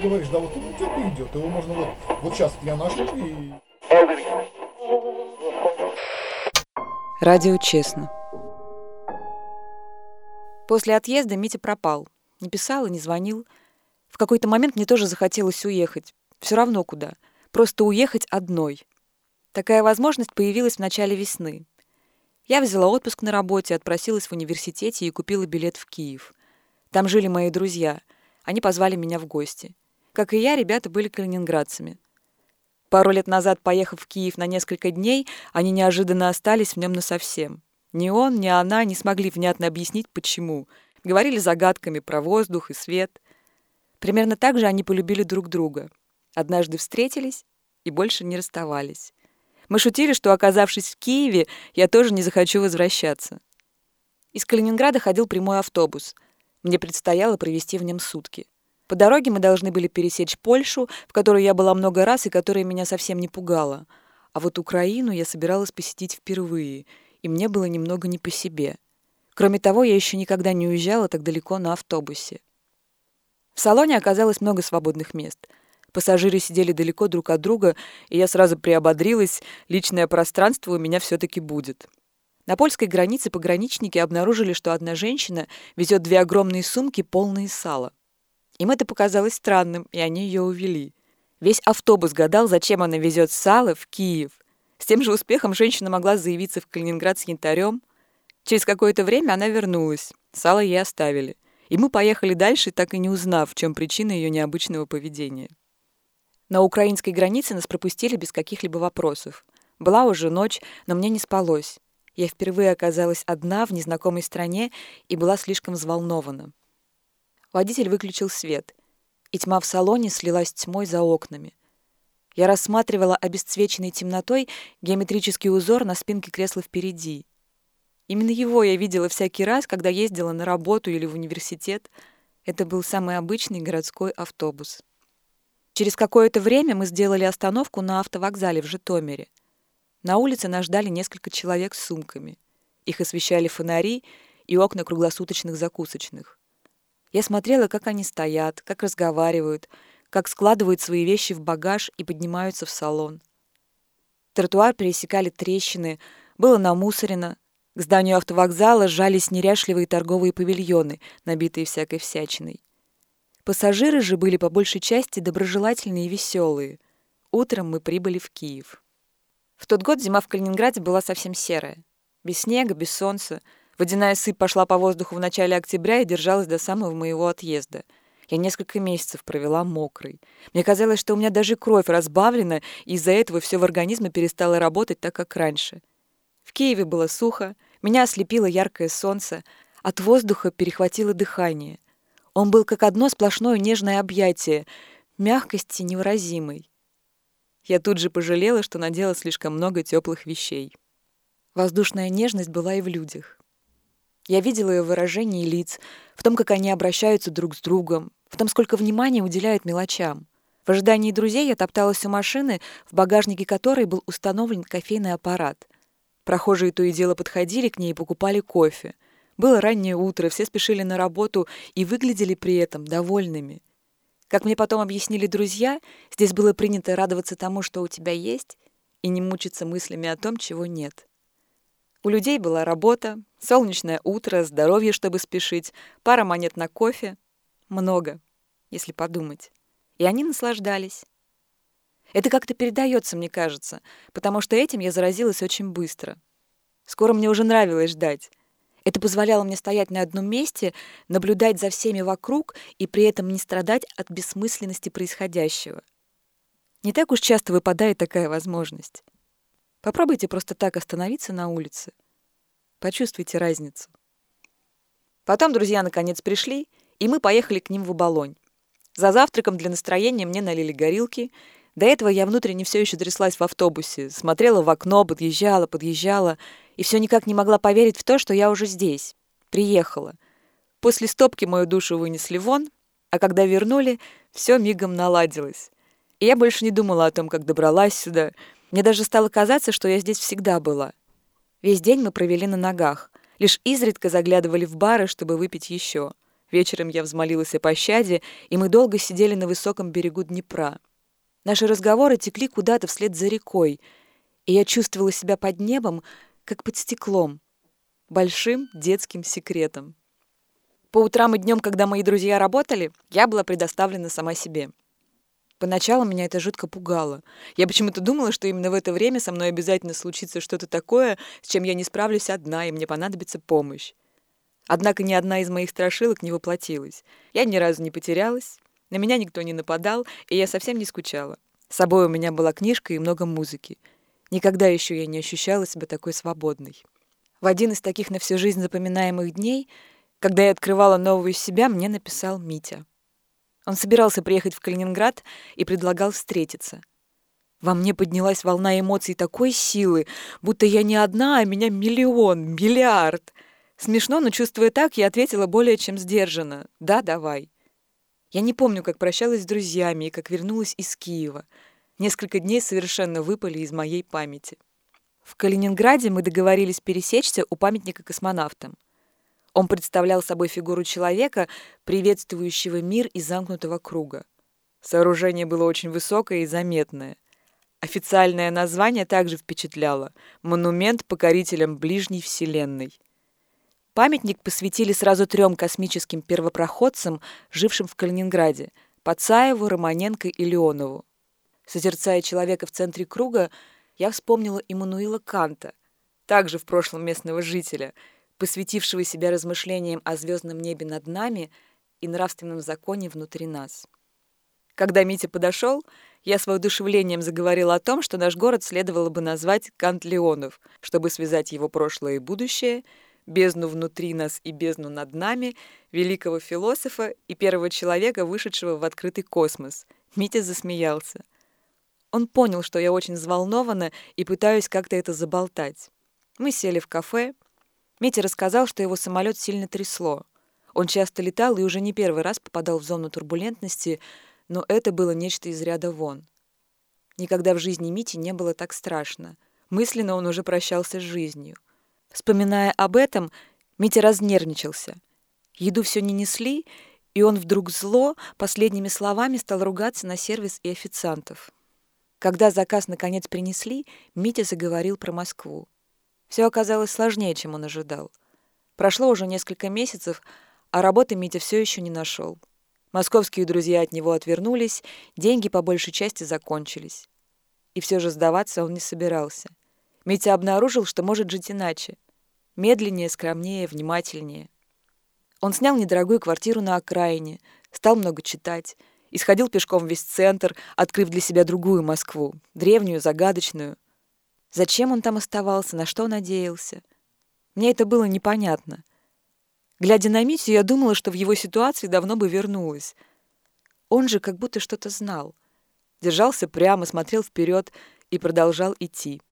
говоришь, да вот он идет и идет. Его можно вот, вот сейчас я нашел и... Радио «Честно». После отъезда Митя пропал. Не писал и не звонил. В какой-то момент мне тоже захотелось уехать. Все равно куда. Просто уехать одной. Такая возможность появилась в начале весны. Я взяла отпуск на работе, отпросилась в университете и купила билет в Киев. Там жили мои друзья. Они позвали меня в гости. Как и я, ребята были калининградцами. Пару лет назад, поехав в Киев на несколько дней, они неожиданно остались в нем насовсем. Ни он, ни она не смогли внятно объяснить, почему. Говорили загадками про воздух и свет. Примерно так же они полюбили друг друга. Однажды встретились и больше не расставались. Мы шутили, что, оказавшись в Киеве, я тоже не захочу возвращаться. Из Калининграда ходил прямой автобус. Мне предстояло провести в нем сутки. По дороге мы должны были пересечь Польшу, в которой я была много раз и которая меня совсем не пугала. А вот Украину я собиралась посетить впервые — и мне было немного не по себе. Кроме того, я еще никогда не уезжала так далеко на автобусе. В салоне оказалось много свободных мест. Пассажиры сидели далеко друг от друга, и я сразу приободрилась, личное пространство у меня все-таки будет. На польской границе пограничники обнаружили, что одна женщина везет две огромные сумки, полные сала. Им это показалось странным, и они ее увели. Весь автобус гадал, зачем она везет сало в Киев. С тем же успехом женщина могла заявиться в Калининград с янтарем. Через какое-то время она вернулась. Сало ей оставили. И мы поехали дальше, так и не узнав, в чем причина ее необычного поведения. На украинской границе нас пропустили без каких-либо вопросов. Была уже ночь, но мне не спалось. Я впервые оказалась одна в незнакомой стране и была слишком взволнована. Водитель выключил свет, и тьма в салоне слилась тьмой за окнами. Я рассматривала обесцвеченной темнотой геометрический узор на спинке кресла впереди. Именно его я видела всякий раз, когда ездила на работу или в университет. Это был самый обычный городской автобус. Через какое-то время мы сделали остановку на автовокзале в Житомире. На улице нас ждали несколько человек с сумками. Их освещали фонари и окна круглосуточных закусочных. Я смотрела, как они стоят, как разговаривают — как складывают свои вещи в багаж и поднимаются в салон. Тротуар пересекали трещины, было намусорено. К зданию автовокзала сжались неряшливые торговые павильоны, набитые всякой всячиной. Пассажиры же были по большей части доброжелательные и веселые. Утром мы прибыли в Киев. В тот год зима в Калининграде была совсем серая. Без снега, без солнца. Водяная сыпь пошла по воздуху в начале октября и держалась до самого моего отъезда — я несколько месяцев провела мокрой. Мне казалось, что у меня даже кровь разбавлена, и из-за этого все в организме перестало работать так, как раньше. В Киеве было сухо, меня ослепило яркое солнце, от воздуха перехватило дыхание. Он был как одно сплошное нежное объятие, мягкости невыразимой. Я тут же пожалела, что надела слишком много теплых вещей. Воздушная нежность была и в людях. Я видела ее выражение лиц, в том, как они обращаются друг с другом, в том, сколько внимания уделяют мелочам. В ожидании друзей я топталась у машины, в багажнике которой был установлен кофейный аппарат. Прохожие то и дело подходили к ней и покупали кофе. Было раннее утро, все спешили на работу и выглядели при этом довольными. Как мне потом объяснили друзья, здесь было принято радоваться тому, что у тебя есть, и не мучиться мыслями о том, чего нет. У людей была работа, солнечное утро, здоровье, чтобы спешить, пара монет на кофе — много, если подумать. И они наслаждались. Это как-то передается, мне кажется, потому что этим я заразилась очень быстро. Скоро мне уже нравилось ждать. Это позволяло мне стоять на одном месте, наблюдать за всеми вокруг и при этом не страдать от бессмысленности происходящего. Не так уж часто выпадает такая возможность. Попробуйте просто так остановиться на улице. Почувствуйте разницу. Потом друзья наконец пришли, и мы поехали к ним в Оболонь. За завтраком для настроения мне налили горилки. До этого я внутренне все еще тряслась в автобусе, смотрела в окно, подъезжала, подъезжала, и все никак не могла поверить в то, что я уже здесь, приехала. После стопки мою душу вынесли вон, а когда вернули, все мигом наладилось. И я больше не думала о том, как добралась сюда. Мне даже стало казаться, что я здесь всегда была. Весь день мы провели на ногах, лишь изредка заглядывали в бары, чтобы выпить еще — Вечером я взмолилась о пощаде, и мы долго сидели на высоком берегу Днепра. Наши разговоры текли куда-то вслед за рекой, и я чувствовала себя под небом, как под стеклом, большим детским секретом. По утрам и днем, когда мои друзья работали, я была предоставлена сама себе. Поначалу меня это жутко пугало. Я почему-то думала, что именно в это время со мной обязательно случится что-то такое, с чем я не справлюсь одна, и мне понадобится помощь. Однако ни одна из моих страшилок не воплотилась. Я ни разу не потерялась, на меня никто не нападал, и я совсем не скучала. С собой у меня была книжка и много музыки. Никогда еще я не ощущала себя такой свободной. В один из таких на всю жизнь запоминаемых дней, когда я открывала новую себя, мне написал Митя. Он собирался приехать в Калининград и предлагал встретиться. Во мне поднялась волна эмоций такой силы, будто я не одна, а меня миллион, миллиард. Смешно, но чувствуя так, я ответила более чем сдержанно. «Да, давай». Я не помню, как прощалась с друзьями и как вернулась из Киева. Несколько дней совершенно выпали из моей памяти. В Калининграде мы договорились пересечься у памятника космонавтам. Он представлял собой фигуру человека, приветствующего мир из замкнутого круга. Сооружение было очень высокое и заметное. Официальное название также впечатляло – «Монумент покорителям ближней Вселенной». Памятник посвятили сразу трем космическим первопроходцам, жившим в Калининграде – Пацаеву, Романенко и Леонову. Созерцая человека в центре круга, я вспомнила Иммануила Канта, также в прошлом местного жителя – посвятившего себя размышлениям о звездном небе над нами и нравственном законе внутри нас. Когда Митя подошел, я с воодушевлением заговорила о том, что наш город следовало бы назвать Кант-Леонов, чтобы связать его прошлое и будущее, бездну внутри нас и бездну над нами, великого философа и первого человека, вышедшего в открытый космос. Митя засмеялся. Он понял, что я очень взволнована и пытаюсь как-то это заболтать. Мы сели в кафе, Митя рассказал, что его самолет сильно трясло. Он часто летал и уже не первый раз попадал в зону турбулентности, но это было нечто из ряда вон. Никогда в жизни Мити не было так страшно. Мысленно он уже прощался с жизнью. Вспоминая об этом, Митя разнервничался. Еду все не несли, и он вдруг зло последними словами стал ругаться на сервис и официантов. Когда заказ наконец принесли, Митя заговорил про Москву. Все оказалось сложнее, чем он ожидал. Прошло уже несколько месяцев, а работы Митя все еще не нашел. Московские друзья от него отвернулись, деньги по большей части закончились. И все же сдаваться он не собирался. Митя обнаружил, что может жить иначе. Медленнее, скромнее, внимательнее. Он снял недорогую квартиру на окраине, стал много читать, исходил пешком весь центр, открыв для себя другую Москву, древнюю, загадочную — Зачем он там оставался, на что надеялся? Мне это было непонятно. Глядя на Митю, я думала, что в его ситуации давно бы вернулась. Он же как будто что-то знал. Держался прямо, смотрел вперед и продолжал идти.